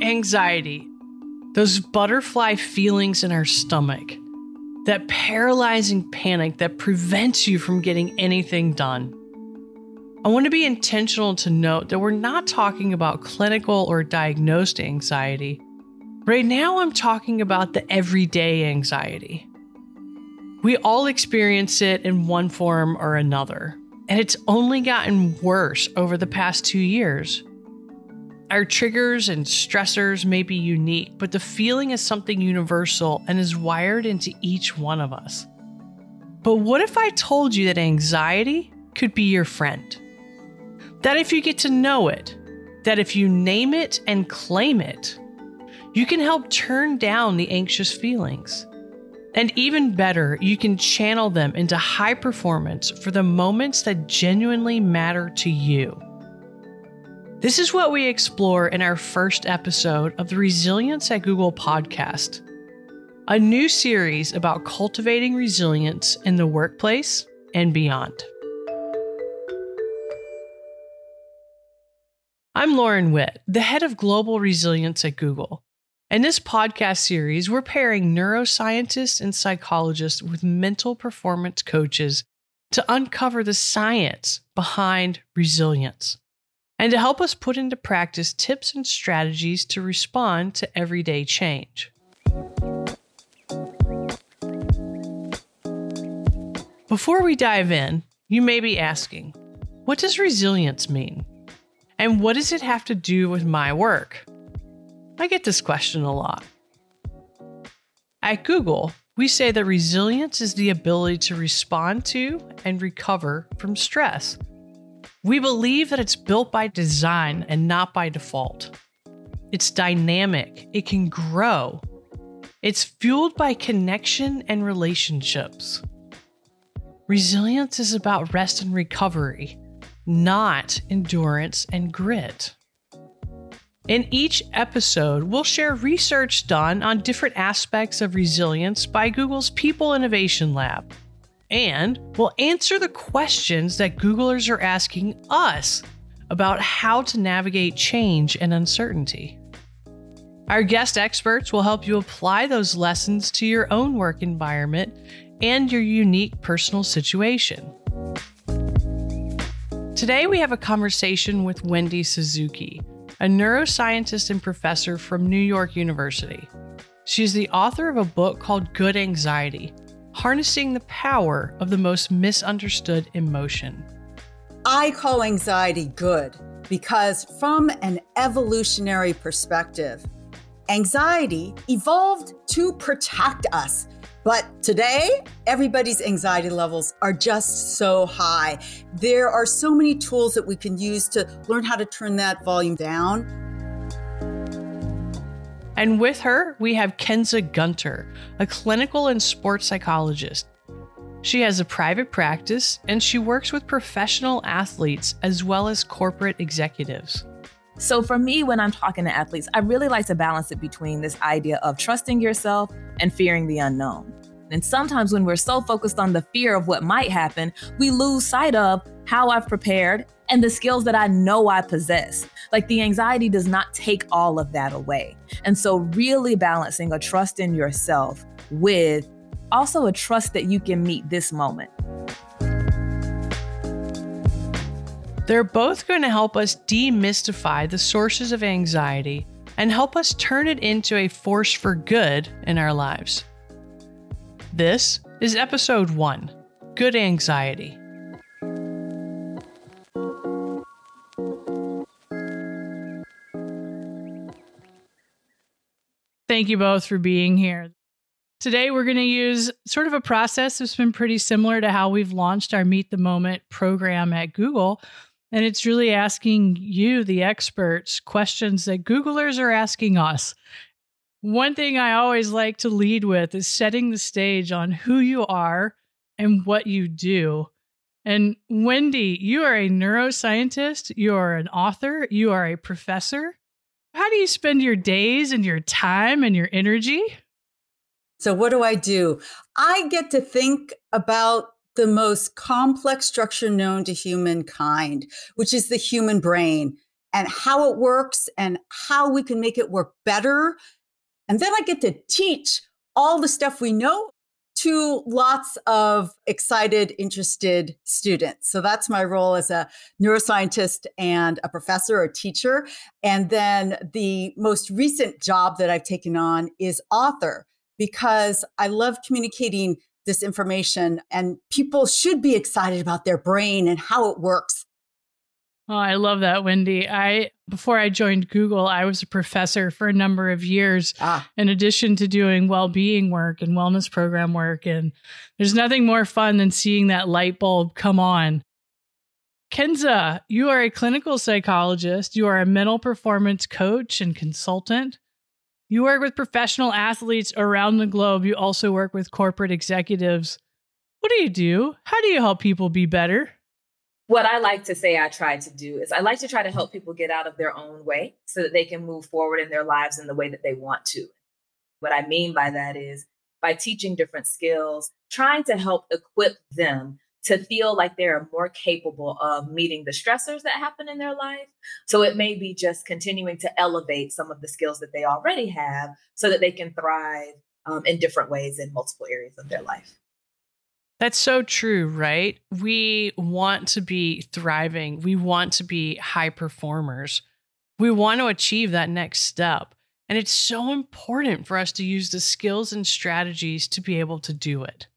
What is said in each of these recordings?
Anxiety, those butterfly feelings in our stomach, that paralyzing panic that prevents you from getting anything done. I want to be intentional to note that we're not talking about clinical or diagnosed anxiety. Right now, I'm talking about the everyday anxiety. We all experience it in one form or another, and it's only gotten worse over the past two years. Our triggers and stressors may be unique, but the feeling is something universal and is wired into each one of us. But what if I told you that anxiety could be your friend? That if you get to know it, that if you name it and claim it, you can help turn down the anxious feelings. And even better, you can channel them into high performance for the moments that genuinely matter to you. This is what we explore in our first episode of the Resilience at Google podcast, a new series about cultivating resilience in the workplace and beyond. I'm Lauren Whitt, the head of global resilience at Google. In this podcast series, we're pairing neuroscientists and psychologists with mental performance coaches to uncover the science behind resilience and to help us put into practice tips and strategies to respond to everyday change. Before we dive in, you may be asking, what does resilience mean? And what does it have to do with my work? I get this question a lot. At Google, we say that resilience is the ability to respond to and recover from stress. We believe that it's built by design and not by default. It's dynamic, it can grow. It's fueled by connection and relationships. Resilience is about rest and recovery not endurance and grit. In each episode, we'll share research done on different aspects of resilience by Google's People Innovation Lab. And we'll answer the questions that Googlers are asking us about how to navigate change and uncertainty. Our guest experts will help you apply those lessons to your own work environment and your unique personal situation. Today, we have a conversation with Wendy Suzuki, a neuroscientist and professor from New York University. She's the author of a book called Good Anxiety Harnessing the Power of the Most Misunderstood Emotion. I call anxiety good because, from an evolutionary perspective, anxiety evolved to protect us but today, everybody's anxiety levels are just so high. There are so many tools that we can use to learn how to turn that volume down. And with her, we have Kensa Gunter, a clinical and sports psychologist. She has a private practice and she works with professional athletes as well as corporate executives. So, for me, when I'm talking to athletes, I really like to balance it between this idea of trusting yourself and fearing the unknown. And sometimes when we're so focused on the fear of what might happen, we lose sight of how I've prepared and the skills that I know I possess. Like the anxiety does not take all of that away. And so, really balancing a trust in yourself with also a trust that you can meet this moment. They're both going to help us demystify the sources of anxiety and help us turn it into a force for good in our lives. This is episode one Good Anxiety. Thank you both for being here. Today, we're going to use sort of a process that's been pretty similar to how we've launched our Meet the Moment program at Google. And it's really asking you, the experts, questions that Googlers are asking us. One thing I always like to lead with is setting the stage on who you are and what you do. And Wendy, you are a neuroscientist, you are an author, you are a professor. How do you spend your days and your time and your energy? So, what do I do? I get to think about the most complex structure known to humankind, which is the human brain. and how it works and how we can make it work better. And then I get to teach all the stuff we know to lots of excited, interested students. So that's my role as a neuroscientist and a professor or teacher. And then the most recent job that I've taken on is author because I love communicating this information and people should be excited about their brain and how it works Oh, I love that, Wendy. I before I joined Google, I was a professor for a number of years ah. in addition to doing well-being work and wellness program work and there's nothing more fun than seeing that light bulb come on. Kensa, you are a clinical psychologist, you are a mental performance coach and consultant. You work with professional athletes around the globe. You also work with corporate executives. What do you do? How do you help people be better? What I like to say I try to do is I like to try to help people get out of their own way so that they can move forward in their lives in the way that they want to. What I mean by that is by teaching different skills, trying to help equip them to feel like they're more capable of meeting the stressors that happen in their life. So it may be just continuing to elevate some of the skills that they already have so that they can thrive um, in different ways in multiple areas of their life. That's so true, right? We want to be thriving. We want to be high performers. We want to achieve that next step. And it's so important for us to use the skills and strategies to be able to do it.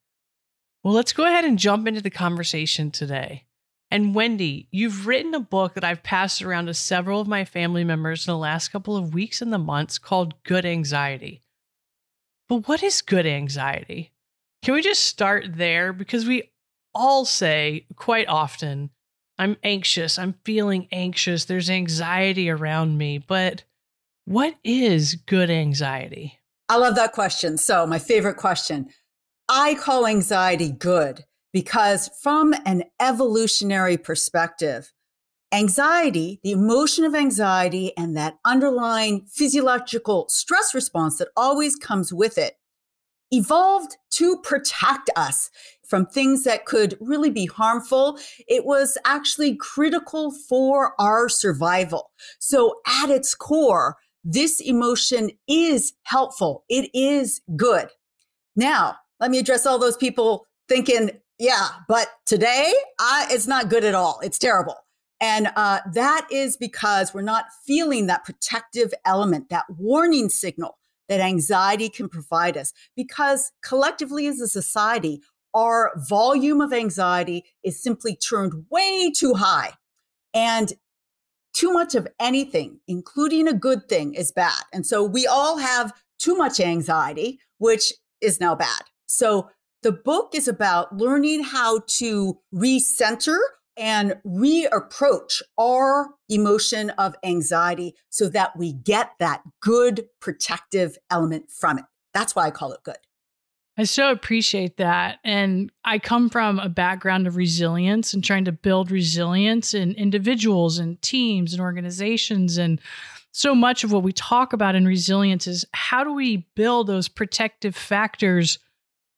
Well, let's go ahead and jump into the conversation today. And Wendy, you've written a book that I've passed around to several of my family members in the last couple of weeks and the months called Good Anxiety. But what is good anxiety? Can we just start there? Because we all say quite often, I'm anxious, I'm feeling anxious, there's anxiety around me. But what is good anxiety? I love that question. So, my favorite question I call anxiety good because, from an evolutionary perspective, anxiety, the emotion of anxiety, and that underlying physiological stress response that always comes with it evolved to protect us from things that could really be harmful. It was actually critical for our survival. So at its core, this emotion is helpful. It is good. Now, let me address all those people thinking, yeah, but today it's not good at all. It's terrible. And uh, that is because we're not feeling that protective element, that warning signal that anxiety can provide us because collectively as a society, our volume of anxiety is simply turned way too high. And too much of anything, including a good thing, is bad. And so we all have too much anxiety, which is now bad. So the book is about learning how to recenter and reapproach our emotion of anxiety so that we get that good protective element from it. That's why I call it good. I so appreciate that. And I come from a background of resilience and trying to build resilience in individuals and teams and organizations. And so much of what we talk about in resilience is how do we build those protective factors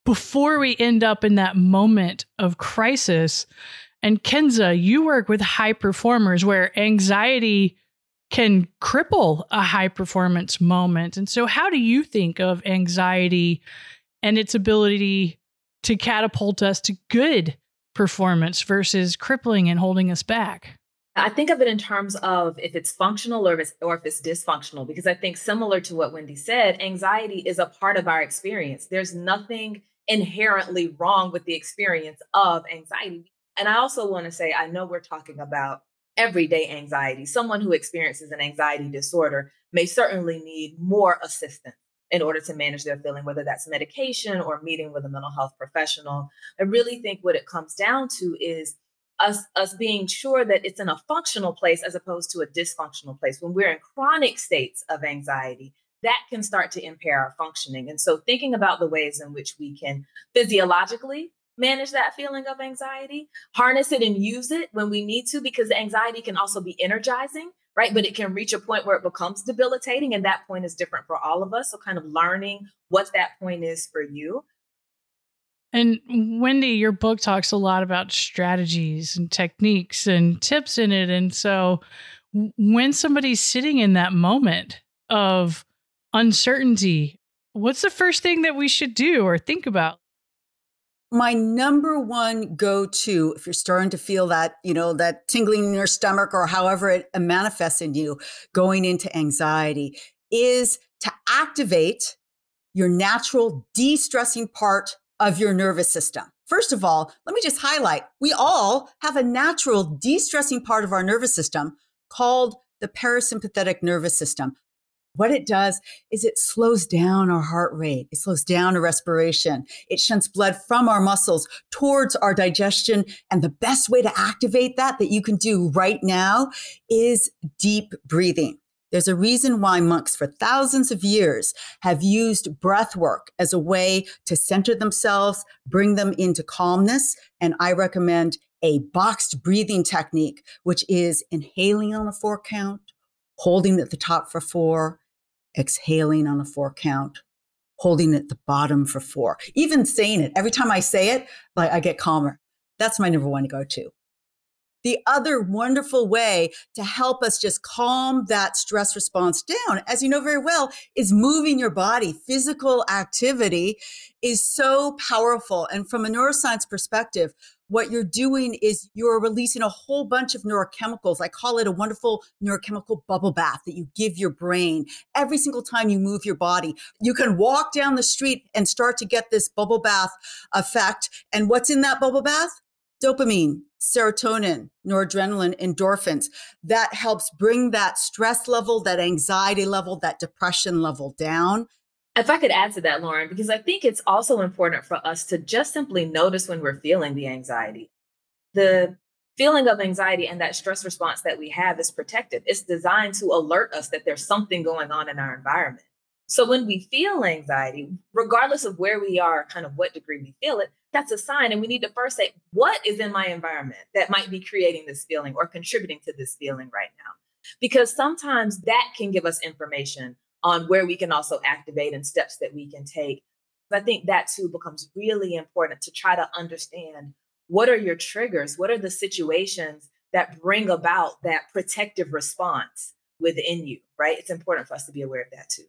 before we end up in that moment of crisis and Kensa, you work with high performers where anxiety can cripple a high performance moment. And so, how do you think of anxiety and its ability to catapult us to good performance versus crippling and holding us back? I think of it in terms of if it's functional or if it's, or if it's dysfunctional, because I think similar to what Wendy said, anxiety is a part of our experience. There's nothing inherently wrong with the experience of anxiety. And I also want to say, I know we're talking about everyday anxiety. Someone who experiences an anxiety disorder may certainly need more assistance in order to manage their feeling, whether that's medication or meeting with a mental health professional. I really think what it comes down to is us, us being sure that it's in a functional place as opposed to a dysfunctional place. When we're in chronic states of anxiety, that can start to impair our functioning. And so, thinking about the ways in which we can physiologically manage that feeling of anxiety, harness it and use it when we need to, because anxiety can also be energizing, right? But it can reach a point where it becomes debilitating. And that point is different for all of us. So, kind of learning what that point is for you. And Wendy, your book talks a lot about strategies and techniques and tips in it. And so, when somebody's sitting in that moment of uncertainty, what's the first thing that we should do or think about? My number one go to if you're starting to feel that you know that tingling in your stomach or however it manifests in you going into anxiety is to activate your natural de-stressing part of your nervous system. First of all let me just highlight we all have a natural de-stressing part of our nervous system called the parasympathetic nervous system what it does is it slows down our heart rate. It slows down our respiration. It shunts blood from our muscles towards our digestion. And the best way to activate that, that you can do right now, is deep breathing. There's a reason why monks for thousands of years have used breath work as a way to center themselves, bring them into calmness. And I recommend a boxed breathing technique, which is inhaling on a four count, holding at the top for four, exhaling on a four count, holding at the bottom for four. Even saying it, every time I say it, like I get calmer. That's my number one to go to. The other wonderful way to help us just calm that stress response down, as you know very well, is moving your body. Physical activity is so powerful. And from a neuroscience perspective, what you're doing is you're releasing a whole bunch of neurochemicals. I call it a wonderful neurochemical bubble bath that you give your brain every single time you move your body. You can walk down the street and start to get this bubble bath effect. And what's in that bubble bath? Dopamine, serotonin, noradrenaline, endorphins. That helps bring that stress level, that anxiety level, that depression level down. If I could add to that, Lauren, because I think it's also important for us to just simply notice when we're feeling the anxiety. The feeling of anxiety and that stress response that we have is protective. It's designed to alert us that there's something going on in our environment. So when we feel anxiety, regardless of where we are, kind of what degree we feel it, that's a sign. And we need to first say, what is in my environment that might be creating this feeling or contributing to this feeling right now? Because sometimes that can give us information on where we can also activate and steps that we can take. I think that too becomes really important to try to understand what are your triggers? What are the situations that bring about that protective response within you, right? It's important for us to be aware of that too.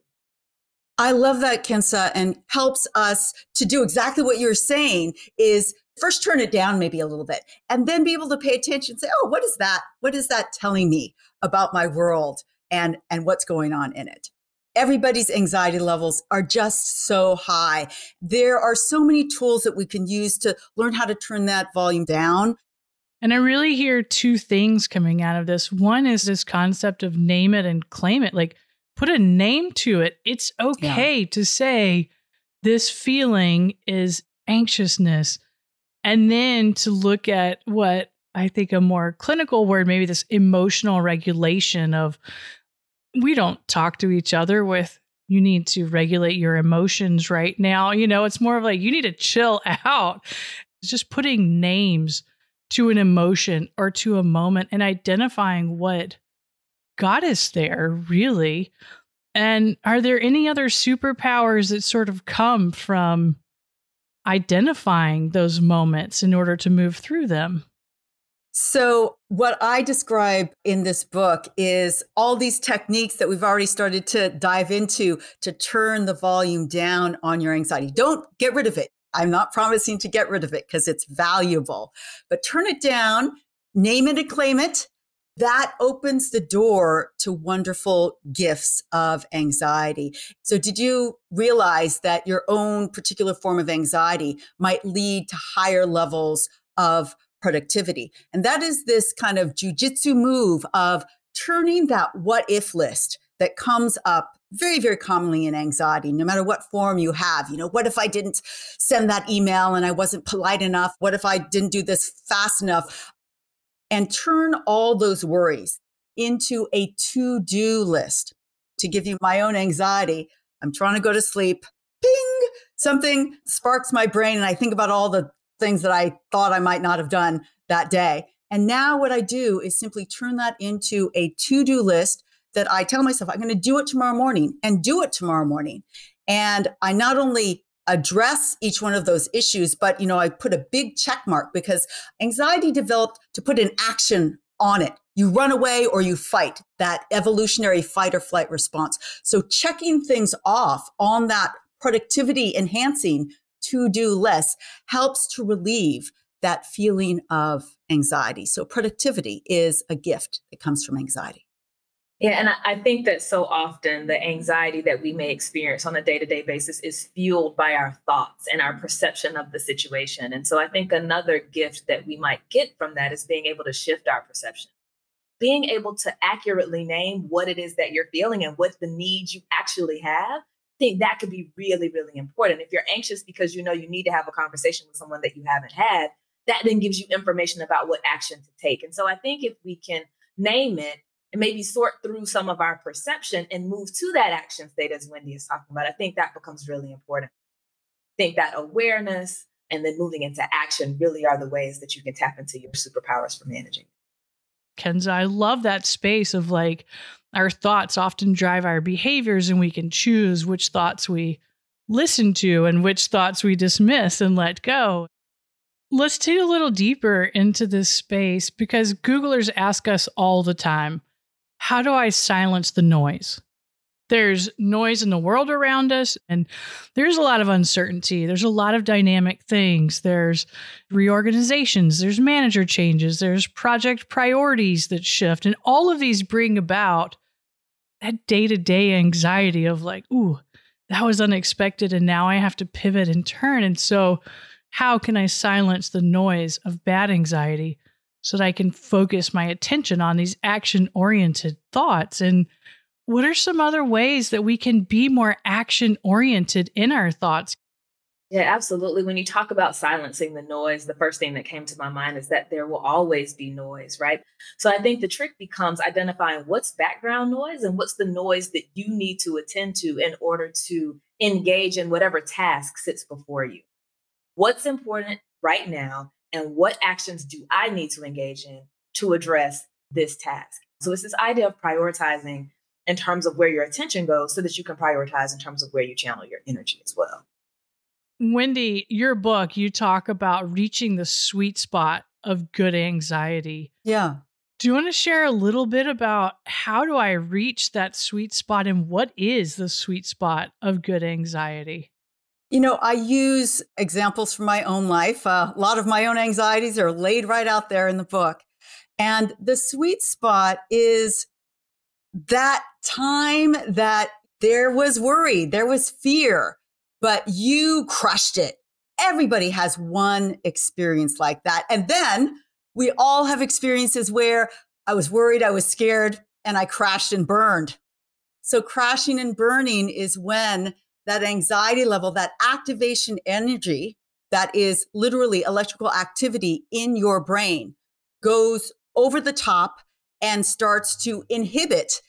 I love that, Kensa, and helps us to do exactly what you're saying is first turn it down maybe a little bit and then be able to pay attention and say, oh, what is that? What is that telling me about my world and, and what's going on in it? Everybody's anxiety levels are just so high. There are so many tools that we can use to learn how to turn that volume down. And I really hear two things coming out of this. One is this concept of name it and claim it, like put a name to it. It's okay yeah. to say this feeling is anxiousness. And then to look at what I think a more clinical word, maybe this emotional regulation of we don't talk to each other with you need to regulate your emotions right now. You know, it's more of like you need to chill out. It's just putting names to an emotion or to a moment and identifying what got us there, really. And are there any other superpowers that sort of come from identifying those moments in order to move through them? So, what I describe in this book is all these techniques that we've already started to dive into to turn the volume down on your anxiety. Don't get rid of it. I'm not promising to get rid of it because it's valuable, but turn it down, name it and claim it. That opens the door to wonderful gifts of anxiety. So, did you realize that your own particular form of anxiety might lead to higher levels of productivity. And that is this kind of jujitsu move of turning that what if list that comes up very, very commonly in anxiety, no matter what form you have. You know, what if I didn't send that email and I wasn't polite enough? What if I didn't do this fast enough? And turn all those worries into a to do list. To give you my own anxiety, I'm trying to go to sleep. Ping! Something sparks my brain, and I think about all the things that I thought I might not have done that day. And now what I do is simply turn that into a to do list that I tell myself I'm going to do it tomorrow morning and do it tomorrow morning. And I not only address each one of those issues, but you know, I put a big check mark because anxiety developed to put an action on it You run away or you fight, that evolutionary fight or flight response. So checking things off on that productivity enhancing to do less helps to relieve that feeling of anxiety. So productivity is a gift that comes from anxiety. Yeah, and I, think that so often the anxiety that we may experience on a day to day basis is fueled by our thoughts and our perception of the situation. And so I think another gift that we might get from that is being able to shift our perception, being able to accurately name what it is that you're feeling and what the needs you actually have. Think that could be really, really important. If you're anxious because you know you need to have a conversation with someone that you haven't had, that then gives you information about what action to take. And so I think if we can name it and maybe sort through some of our perception and move to that action state as Wendy is talking about. I think that becomes really important. I think that awareness and then moving into action really are the ways that you can tap into your superpowers for managing. Kensa, I love that space of like our thoughts often drive our behaviors and we can choose which thoughts we listen to and which thoughts we dismiss and let go. Let's dig a little deeper into this space because Googlers ask us all the time how do I silence the noise? There's noise in the world around us, and there's a lot of uncertainty. There's a lot of dynamic things. There's reorganizations, there's manager changes, there's project priorities that shift. And all of these bring about that day to day anxiety of like, ooh, that was unexpected. And now I have to pivot and turn. And so, how can I silence the noise of bad anxiety so that I can focus my attention on these action oriented thoughts. And what are some other ways that we can be more action oriented in our thoughts? Yeah, absolutely. When you talk about silencing the noise, the first thing that came to my mind is that there will always be noise, right? So I think the trick becomes identifying what's background noise and what's the noise that you need to attend to in order to engage in whatever task sits before you. What's important right now and what actions do I need to engage in to address this task? So it's this idea of prioritizing in terms of where your attention goes so that you can prioritize in terms of where you channel your energy as well. Wendy, your book, you talk about reaching the sweet spot of good anxiety. Yeah. Do you want to share a little bit about how do I reach that sweet spot and what is the sweet spot of good anxiety? You know, I use examples from my own life. Uh, a lot of my own anxieties are laid right out there in the book. And the sweet spot is that time that there was worry, there was fear, but you crushed it. Everybody has one experience like that. And then we all have experiences where I was worried, I was scared, and I crashed and burned. So, crashing and burning is when that anxiety level, that activation energy that is literally electrical activity in your brain goes over the top and starts to inhibit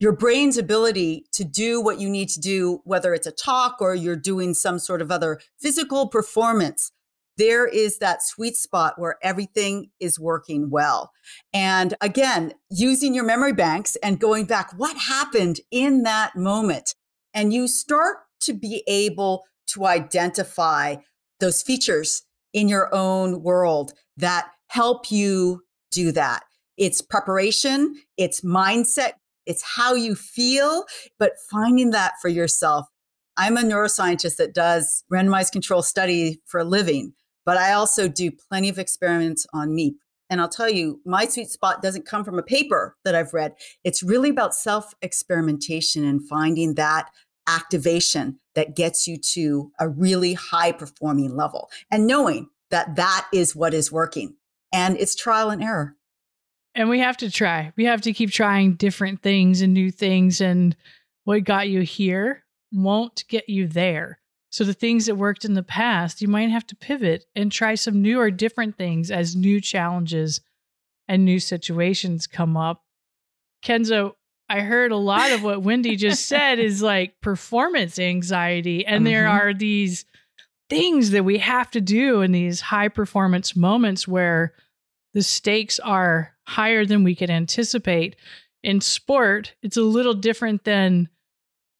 your brain's ability to do what you need to do, whether it's a talk or you're doing some sort of other physical performance. There is that sweet spot where everything is working well. And again, using your memory banks and going back, what happened in that moment? And you start to be able to identify those features in your own world that help you do that. It's preparation, it's mindset, it's how you feel, but finding that for yourself. I'm a neuroscientist that does randomized control study for a living, but I also do plenty of experiments on me. And I'll tell you, my sweet spot doesn't come from a paper that I've read. It's really about self experimentation and finding that activation that gets you to a really high performing level and knowing that that is what is working. And it's trial and error. And we have to try. We have to keep trying different things and new things. And what got you here won't get you there. So the things that worked in the past, you might have to pivot and try some new or different things as new challenges and new situations come up. Kensa, I heard a lot of what Wendy just said is like performance anxiety. And mm-hmm. there are these things that we have to do in these high performance moments where the stakes are higher than we could anticipate. In sport, it's a little different than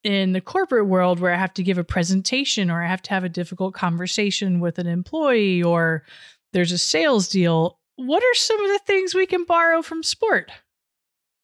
in the corporate world where I have to give a presentation or I have to have a difficult conversation with an employee or there's a sales deal. What are some of the things we can borrow from sport?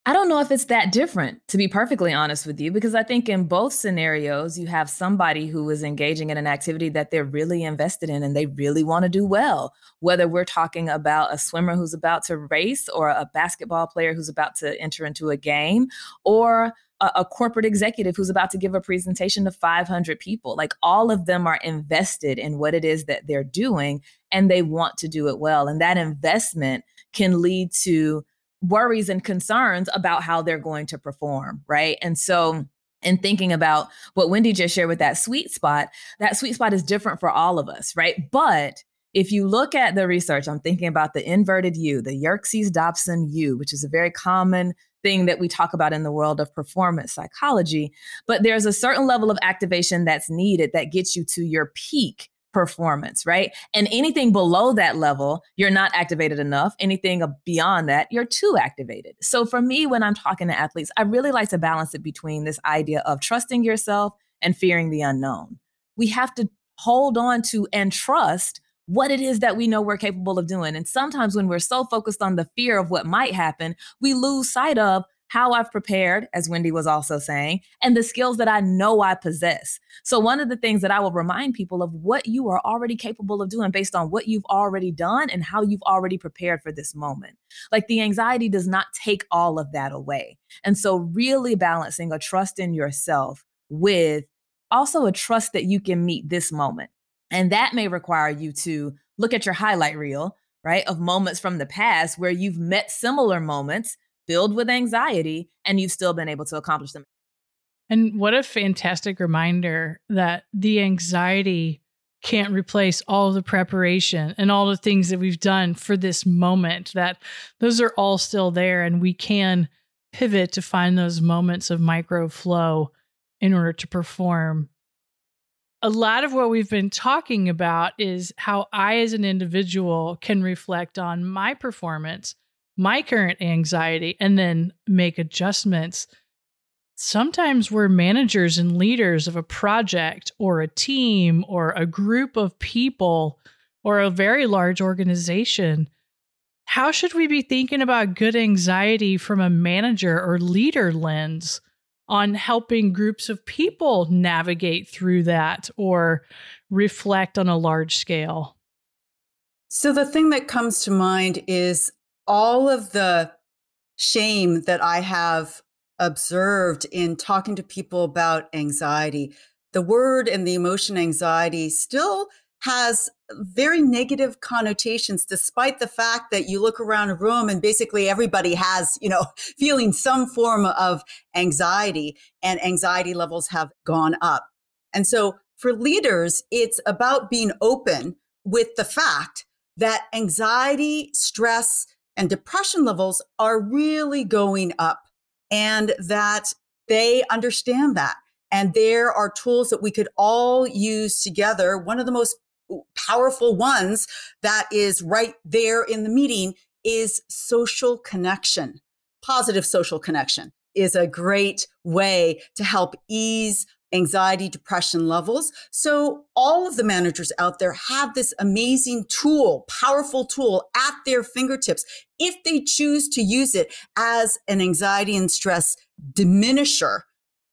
I don't know if it's that different, to be perfectly honest with you, because I think in both scenarios, you have somebody who is engaging in an activity that they're really invested in and they really want to do well. Whether we're talking about a swimmer who's about to race, or a basketball player who's about to enter into a game, or a, a corporate executive who's about to give a presentation to 500 people. Like all of them are invested in what it is that they're doing and they want to do it well. And that investment can lead to worries and concerns about how they're going to perform, right? And so, in thinking about what Wendy just shared with that sweet spot, that sweet spot is different for all of us, right? But if you look at the research, I'm thinking about the inverted U, the Yerkes Dodson U, which is a very common thing that we talk about in the world of performance psychology. But there's a certain level of activation that's needed that gets you to your peak performance, right? And anything below that level, you're not activated enough. Anything beyond that, you're too activated. So for me, when I'm talking to athletes, I really like to balance it between this idea of trusting yourself and fearing the unknown. We have to hold on to and trust what it is that we know we're capable of doing. And sometimes when we're so focused on the fear of what might happen, we lose sight of how I've prepared, as Wendy was also saying, and the skills that I know I possess. So, one of the things that I will remind people of what you are already capable of doing based on what you've already done and how you've already prepared for this moment. Like the anxiety does not take all of that away. And so, really balancing a trust in yourself with also a trust that you can meet this moment. And that may require you to look at your highlight reel, right, of moments from the past where you've met similar moments filled with anxiety and you've still been able to accomplish them. And what a fantastic reminder that the anxiety can't replace all the preparation and all the things that we've done for this moment, that those are all still there. And we can pivot to find those moments of micro flow in order to perform. A lot of what we've been talking about is how I, as an individual, can reflect on my performance my current anxiety and then make adjustments. Sometimes we're managers and leaders of a project or a team or a group of people or a very large organization. How should we be thinking about good anxiety from a manager or leader lens on helping groups of people navigate through that or reflect on a large scale? So, the thing that comes to mind is all of the shame that I have observed in talking to people about anxiety, the word and the emotion anxiety still has very negative connotations despite the fact that you look around a room and basically everybody has you know feeling some form of anxiety and anxiety levels have gone up. And so for leaders it's about being open with the fact that anxiety stress and depression levels are really going up and that they understand that. And there are tools that we could all use together. One of the most powerful ones that is right there in the meeting is social connection. Positive social connection is a great way to help ease anxiety, depression levels. So all of the managers out there have this amazing tool, powerful tool at their fingertips if they choose to use it as an anxiety and stress diminisher.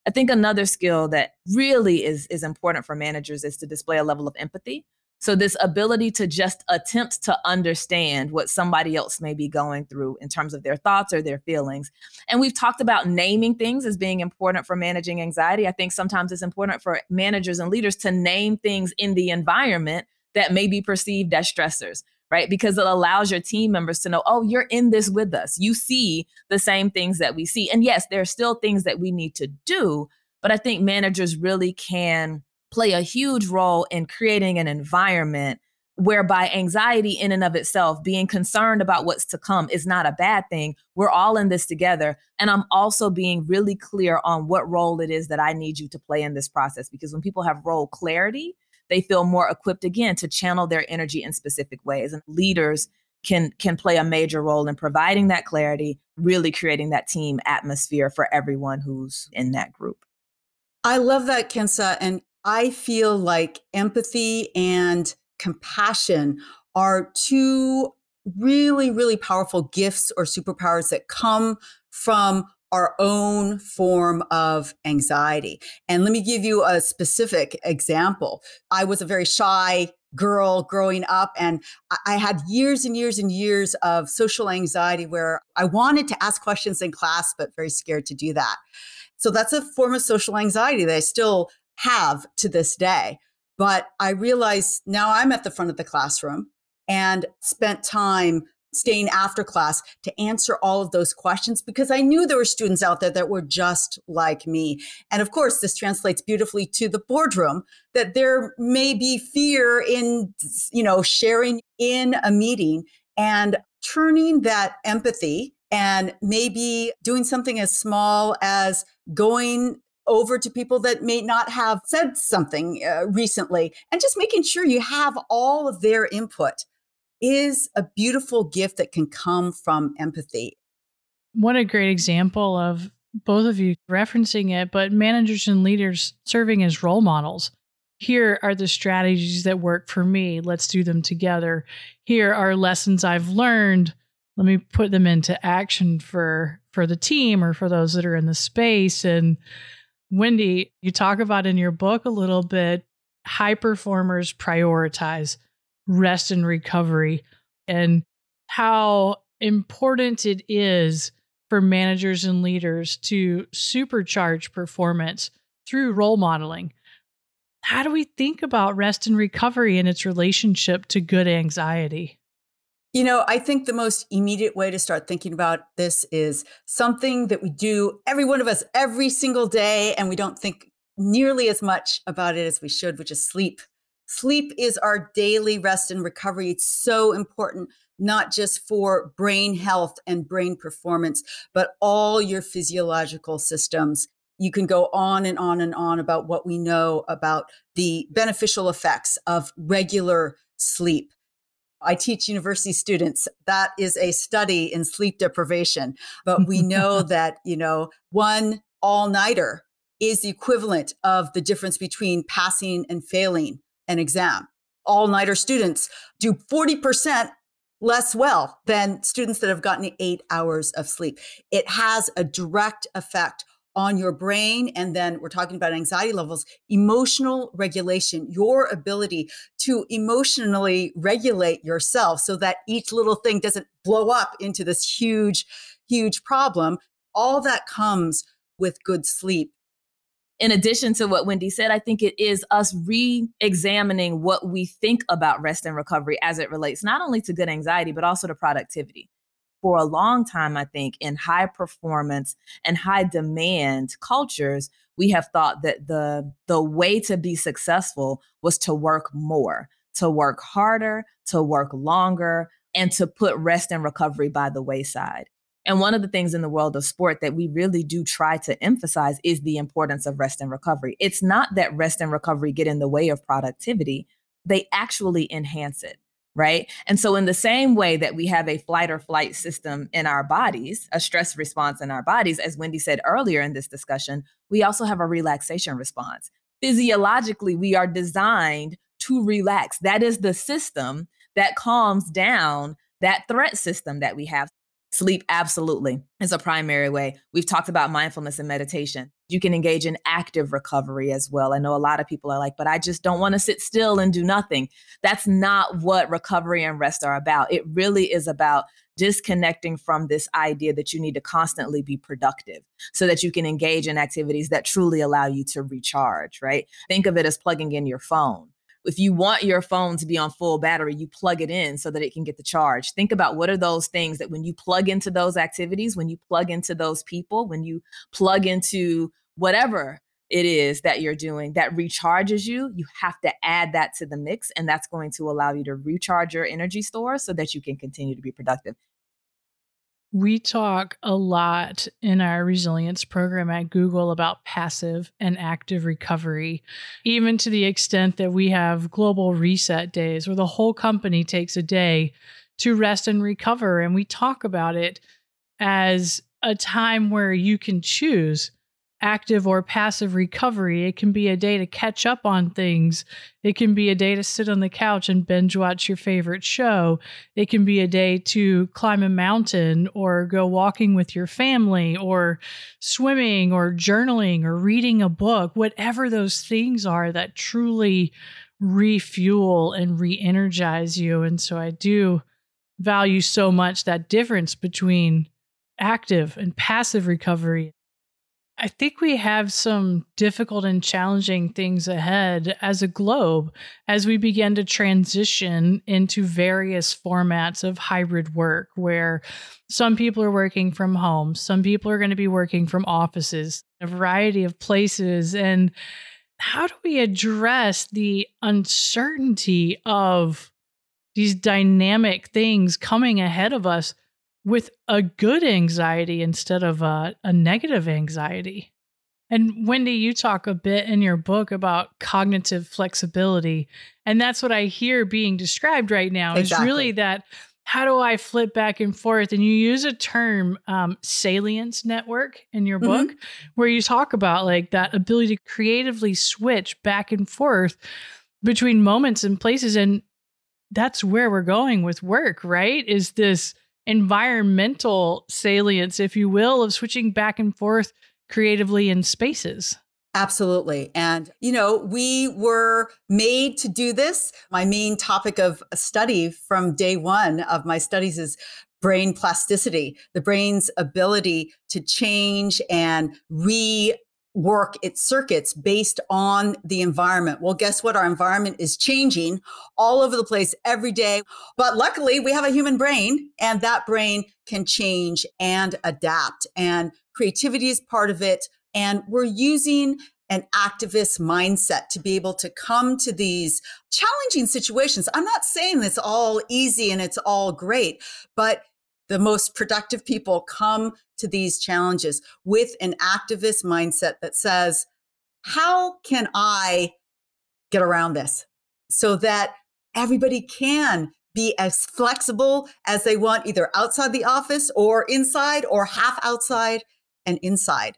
I think another skill that really is is important for managers is to display a level of empathy. So, this ability to just attempt to understand what somebody else may be going through in terms of their thoughts or their feelings. And we've talked about naming things as being important for managing anxiety. I think sometimes it's important for managers and leaders to name things in the environment that may be perceived as stressors right? Because it allows your team members to know, oh, you're in this with us. You see the same things that we see. And yes, there are still things that we need to do, but I think managers really can play a huge role in creating an environment whereby anxiety in and of itself being concerned about what's to come is not a bad thing. We're all in this together. And i'm also being really clear on what role it is that i need you to play in this process because when people have role clarity they feel more equipped again to channel their energy in specific ways. And leaders can can play a major role in providing that clarity really creating that team atmosphere for everyone who's in that group. I love that, Kensa. And I feel like empathy and compassion are two really, really powerful gifts or superpowers that come from our own form of anxiety. And let me give you a specific example. I was a very shy girl growing up, and I had years and years and years of social anxiety where I wanted to ask questions in class, but very scared to do that. So that's a form of social anxiety that I still have to this day. But I realize now I'm at the front of the classroom and spent time staying after class to answer all of those questions because I knew there were students out there that were just like me. And of course, this translates beautifully to the boardroom that there may be fear in, you know, sharing in a meeting and turning that empathy and maybe doing something as small as going over to people that may not have said something uh, recently and just making sure you have all of their input is a beautiful gift that can come from empathy. What a great example of both of you referencing it, but managers and leaders serving as role models. Here are the strategies that work for me. Let's do them together. Here are lessons I've learned. Let me put them into action for for the team or for those that are in the space. And Wendy, you talk about in your book a little bit high performers prioritize rest and recovery and how important it is for managers and leaders to supercharge performance through role modeling. How do we think about rest and recovery and its relationship to good anxiety? You know, I think the most immediate way to start thinking about this is something that we do, every one of us, every single day, and we don't think nearly as much about it as we should, which is sleep. Sleep is our daily rest and recovery. It's so important, not just for brain health and brain performance, but all your physiological systems. You can go on and on and on about what we know about the beneficial effects of regular sleep. I teach university students. That is a study in sleep deprivation. But we know that, you know, one all nighter is the equivalent of the difference between passing and failing an exam. All nighter students do 40% less well than students that have gotten eight hours of sleep. It has a direct effect on your brain. And then we're talking about anxiety levels, emotional regulation, your ability to emotionally regulate yourself so that each little thing doesn't blow up into this huge, huge problem. All that comes with good sleep in addition to what Wendy said, I think it is us re examining what we think about rest and recovery as it relates not only to good anxiety, but also to productivity. For a long time, I think in high performance and high demand cultures, we have thought that the, the way to be successful was to work more, to work harder, to work longer, and to put rest and recovery by the wayside. And one of the things in the world of sport that we really do try to emphasize is the importance of rest and recovery. It's not that rest and recovery get in the way of productivity, they actually enhance it. Right. And so, in the same way that we have a flight or flight system in our bodies, a stress response in our bodies, as Wendy said earlier in this discussion, we also have a relaxation response. Physiologically, we are designed to relax. That is the system that calms down that threat system that we have. Sleep absolutely is a primary way. We've talked about mindfulness and meditation. You can engage in active recovery as well. I know a lot of people are like, but I just don't want to sit still and do nothing. That's not what recovery and rest are about. It really is about disconnecting from this idea that you need to constantly be productive so that you can engage in activities that truly allow you to recharge, right? Think of it as plugging in your phone if you want your phone to be on full battery, you plug it in so that it can get the charge. Think about what are those things that when you plug into those activities, when you plug into those people, when you plug into whatever it is that you're doing that recharges you, you have to add that to the mix. And that's going to allow you to recharge your energy store so that you can continue to be productive. We talk a lot in our resilience program at Google about passive and active recovery, even to the extent that we have global reset days where the whole company takes a day to rest and recover. And we talk about it as a time where you can choose active or passive recovery. It can be a day to catch up on things. It can be a day to sit on the couch and binge watch your favorite show. It can be a day to climb a mountain or go walking with your family or swimming or journaling or reading a book, whatever those things are that truly refuel and re energize you. And so I do value so much that difference between active and passive recovery. I think we have some difficult and challenging things ahead as a globe as we begin to transition into various formats of hybrid work, where some people are working from home, some people are going to be working from offices, a variety of places. And how do we address the uncertainty of these dynamic things coming ahead of us with a good anxiety instead of a, a negative anxiety. And Wendy, you talk a bit in your book about cognitive flexibility. And that's what I hear being described right now exactly. is really that how do I flip back and forth? And you use a term, um, salience network, in your book, mm-hmm. where you talk about like that ability to creatively switch back and forth between moments and places. And that's where we're going with work, right? Is this environmental salience, if you will, of switching back and forth creatively in spaces. Absolutely. And, you know, we were made to do this. My main topic of study from day one of my studies is brain plasticity, the brain's ability to change and re work its circuits based on the environment. Well, guess what? Our environment is changing all over the place every day. But luckily, we have a human brain, and that brain can change and adapt. And creativity is part of it. And we're using an activist mindset to be able to come to these challenging situations. I'm not saying it's all easy and it's all great, but the most productive people come to these challenges with an activist mindset that says, how can I get around this so that everybody can be as flexible as they want, either outside the office or inside or half outside and inside?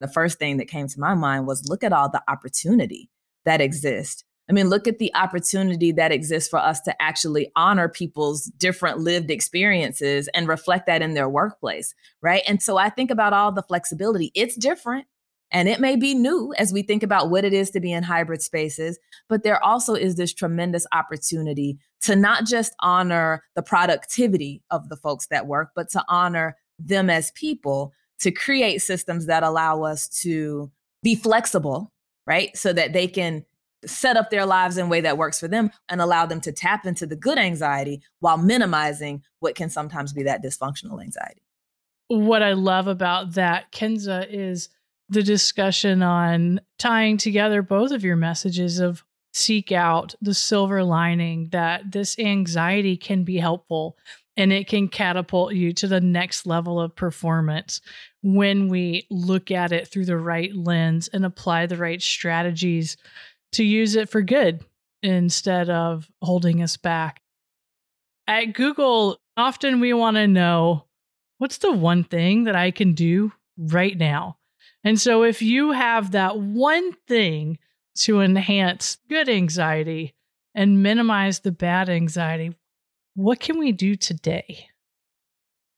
The first thing that came to my mind was look at all the opportunity that exists I mean, look at the opportunity that exists for us to actually honor people's different lived experiences and reflect that in their workplace, right? And so I think about all the flexibility. It's different and it may be new as we think about what it is to be in hybrid spaces, but there also is this tremendous opportunity to not just honor the productivity of the folks that work, but to honor them as people, to create systems that allow us to be flexible, right? So that they can set up their lives in a way that works for them and allow them to tap into the good anxiety while minimizing what can sometimes be that dysfunctional anxiety. What I love about that, Kensa, is the discussion on tying together both of your messages of seek out the silver lining that this anxiety can be helpful and it can catapult you to the next level of performance when we look at it through the right lens and apply the right strategies to use it for good instead of holding us back. At Google, often we want to know what's the one thing that I can do right now? And so if you have that one thing to enhance good anxiety and minimize the bad anxiety, what can we do today?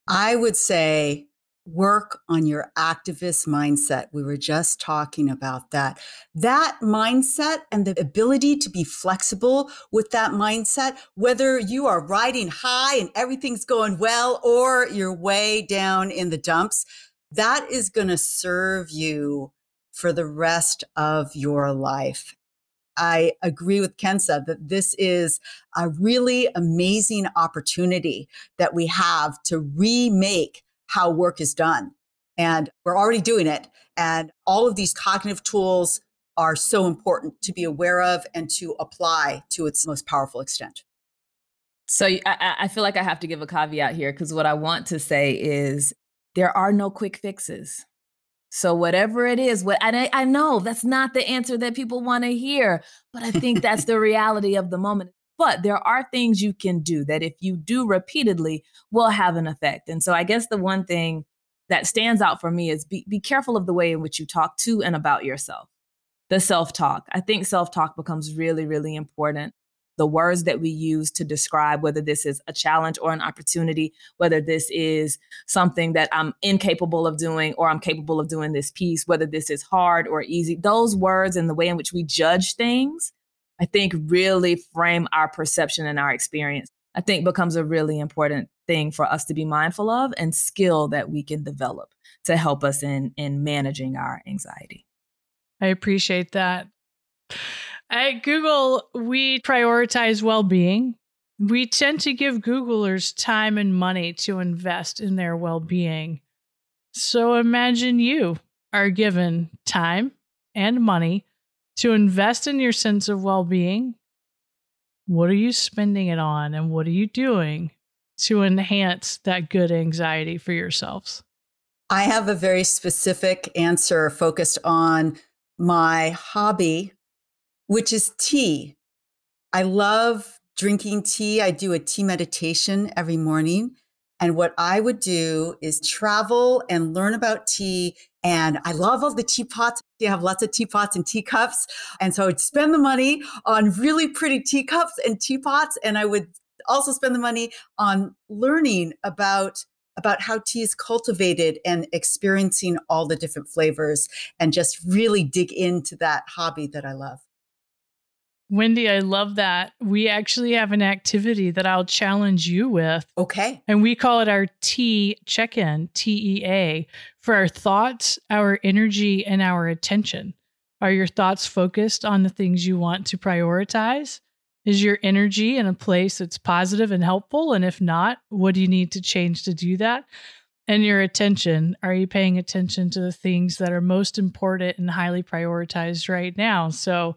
I would say work on your activist mindset. We were just talking about that. That mindset and the ability to be flexible with that mindset, whether you are riding high and everything's going well or you're way down in the dumps, that is going to serve you for the rest of your life. I agree with Kensa that this is a really amazing opportunity that we have to remake how work is done. And we're already doing it. And all of these cognitive tools are so important to be aware of and to apply to its most powerful extent. So I, I feel like I have to give a caveat here because what I want to say is there are no quick fixes. So whatever it is, what I, I know that's not the answer that people want to hear, but I think that's the reality of the moment. But there are things you can do that if you do repeatedly will have an effect. And so I guess the one thing that stands out for me is be, be careful of the way in which you talk to and about yourself. The self talk. I think self talk becomes really, really important. The words that we use to describe whether this is a challenge or an opportunity, whether this is something that I'm incapable of doing or I'm capable of doing this piece, whether this is hard or easy, those words and the way in which we judge things, I think really frame our perception and our experience. I think becomes a really important thing for us to be mindful of and skill that we can develop to help us in in managing our anxiety. I appreciate that. At Google, we prioritize well-being. We tend to give Googlers time and money to invest in their well-being. So imagine you are given time and money to invest in your sense of well-being. What are you spending it on and what are you doing to enhance that good anxiety for yourselves? I have a very specific answer focused on my hobby, which is tea. I love drinking tea. I do a tea meditation every morning. And what I would do is travel and learn about tea. And I love all the teapots. You have lots of teapots and teacups. And so I'd spend the money on really pretty teacups and teapots. And I would also spend the money on learning about about how tea is cultivated and experiencing all the different flavors and just really dig into that hobby that I love. Wendy, I love that. We actually have an activity that I'll challenge you with. Okay. And we call it our T check in, T E A, for our thoughts, our energy, and our attention. Are your thoughts focused on the things you want to prioritize? Is your energy in a place that's positive and helpful? And if not, what do you need to change to do that? And your attention, are you paying attention to the things that are most important and highly prioritized right now? So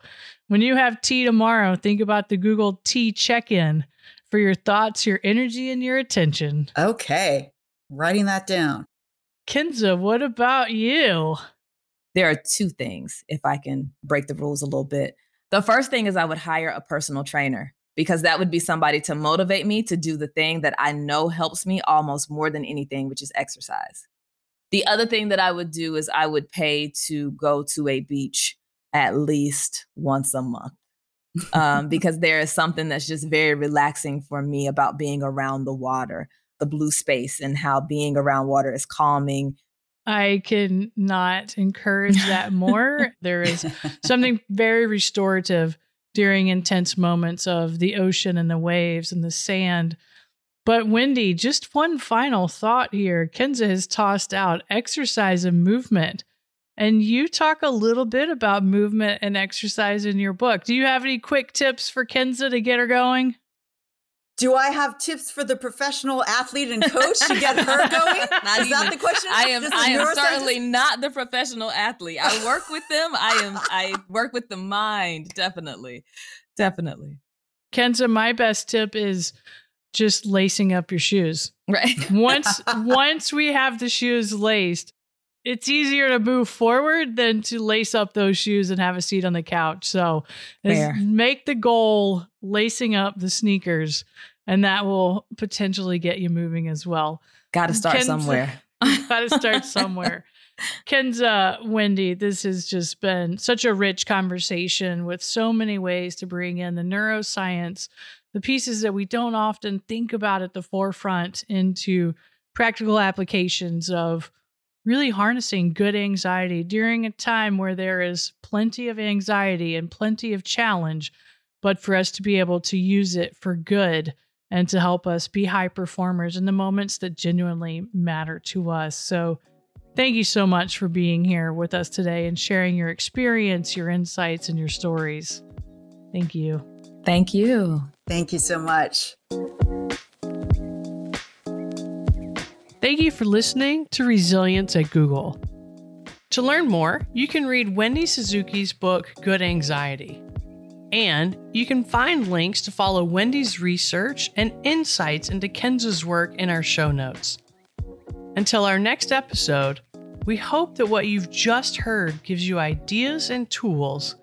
when you have tea tomorrow, think about the Google Tea check in for your thoughts, your energy, and your attention. Okay. Writing that down. Kensa, what about you? There are two things, if I can break the rules a little bit. The first thing is I would hire a personal trainer because that would be somebody to motivate me to do the thing that I know helps me almost more than anything, which is exercise. The other thing that I would do is I would pay to go to a beach at least once a month. um, because there is something that's just very relaxing for me about being around the water, the blue space, and how being around water is calming I can not encourage that more. there is something very restorative during intense moments of the ocean and the waves and the sand. But Wendy, just one final thought here. Kensa has tossed out exercise and movement. And you talk a little bit about movement and exercise in your book. Do you have any quick tips for Kensa to get her going? Do I have tips for the professional athlete and coach to get her going? Is even, that the question? I am. I am certainly not the professional athlete. I work with them. I am. I work with the mind. Definitely, definitely. Kensa, my best tip is just lacing up your shoes. Right. once once we have the shoes laced, it's easier to move forward than to lace up those shoes and have a seat on the couch. So make the goal lacing up the sneakers, and that will potentially get you moving as well. Got to start Kensa, somewhere. Got to start somewhere. Kensa, uh, Wendy, this has just been such a rich conversation with so many ways to bring in the neuroscience, the pieces that we don't often think about at the forefront into practical applications of really harnessing good anxiety during a time where there is plenty of anxiety and plenty of challenge, but for us to be able to use it for good and to help us be high performers in the moments that genuinely matter to us. So, thank you so much for being here with us today and sharing your experience, your insights, and your stories. Thank you. Thank you. Thank you so much. Thank you for listening to Resilience at Google. To learn more, you can read Wendy Suzuki's book, Good Anxiety. And you can find links to follow Wendy's research and insights into Kensa's work in our show notes. Until our next episode, we hope that what you've just heard gives you ideas and tools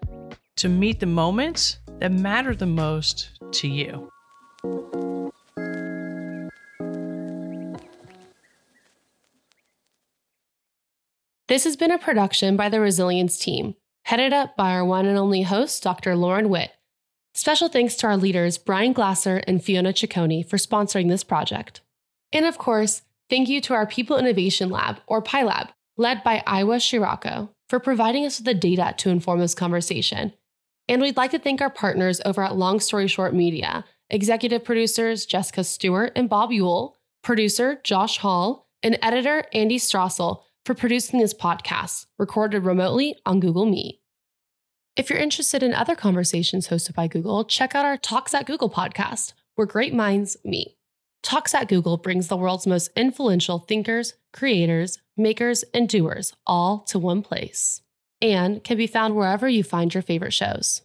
to meet the moments that matter the most to you. This has been a production by the Resilience team, headed up by our one and only host, Dr. Lauren Whitt. Special thanks to our leaders, Brian Glasser and Fiona Ciccone, for sponsoring this project. And of course, thank you to our People Innovation Lab, or PILAB, led by Iowa Shirako, for providing us with the data to inform this conversation. And we'd like to thank our partners over at Long Story Short Media, executive producers Jessica Stewart and Bob Yule, producer Josh Hall, and editor Andy Strassel for producing this podcast, recorded remotely on Google Meet. If you're interested in other conversations hosted by Google, check out our Talks at Google podcast, where great minds meet. Talks at Google brings the world's most influential thinkers, creators, makers, and doers all to one place and can be found wherever you find your favorite shows.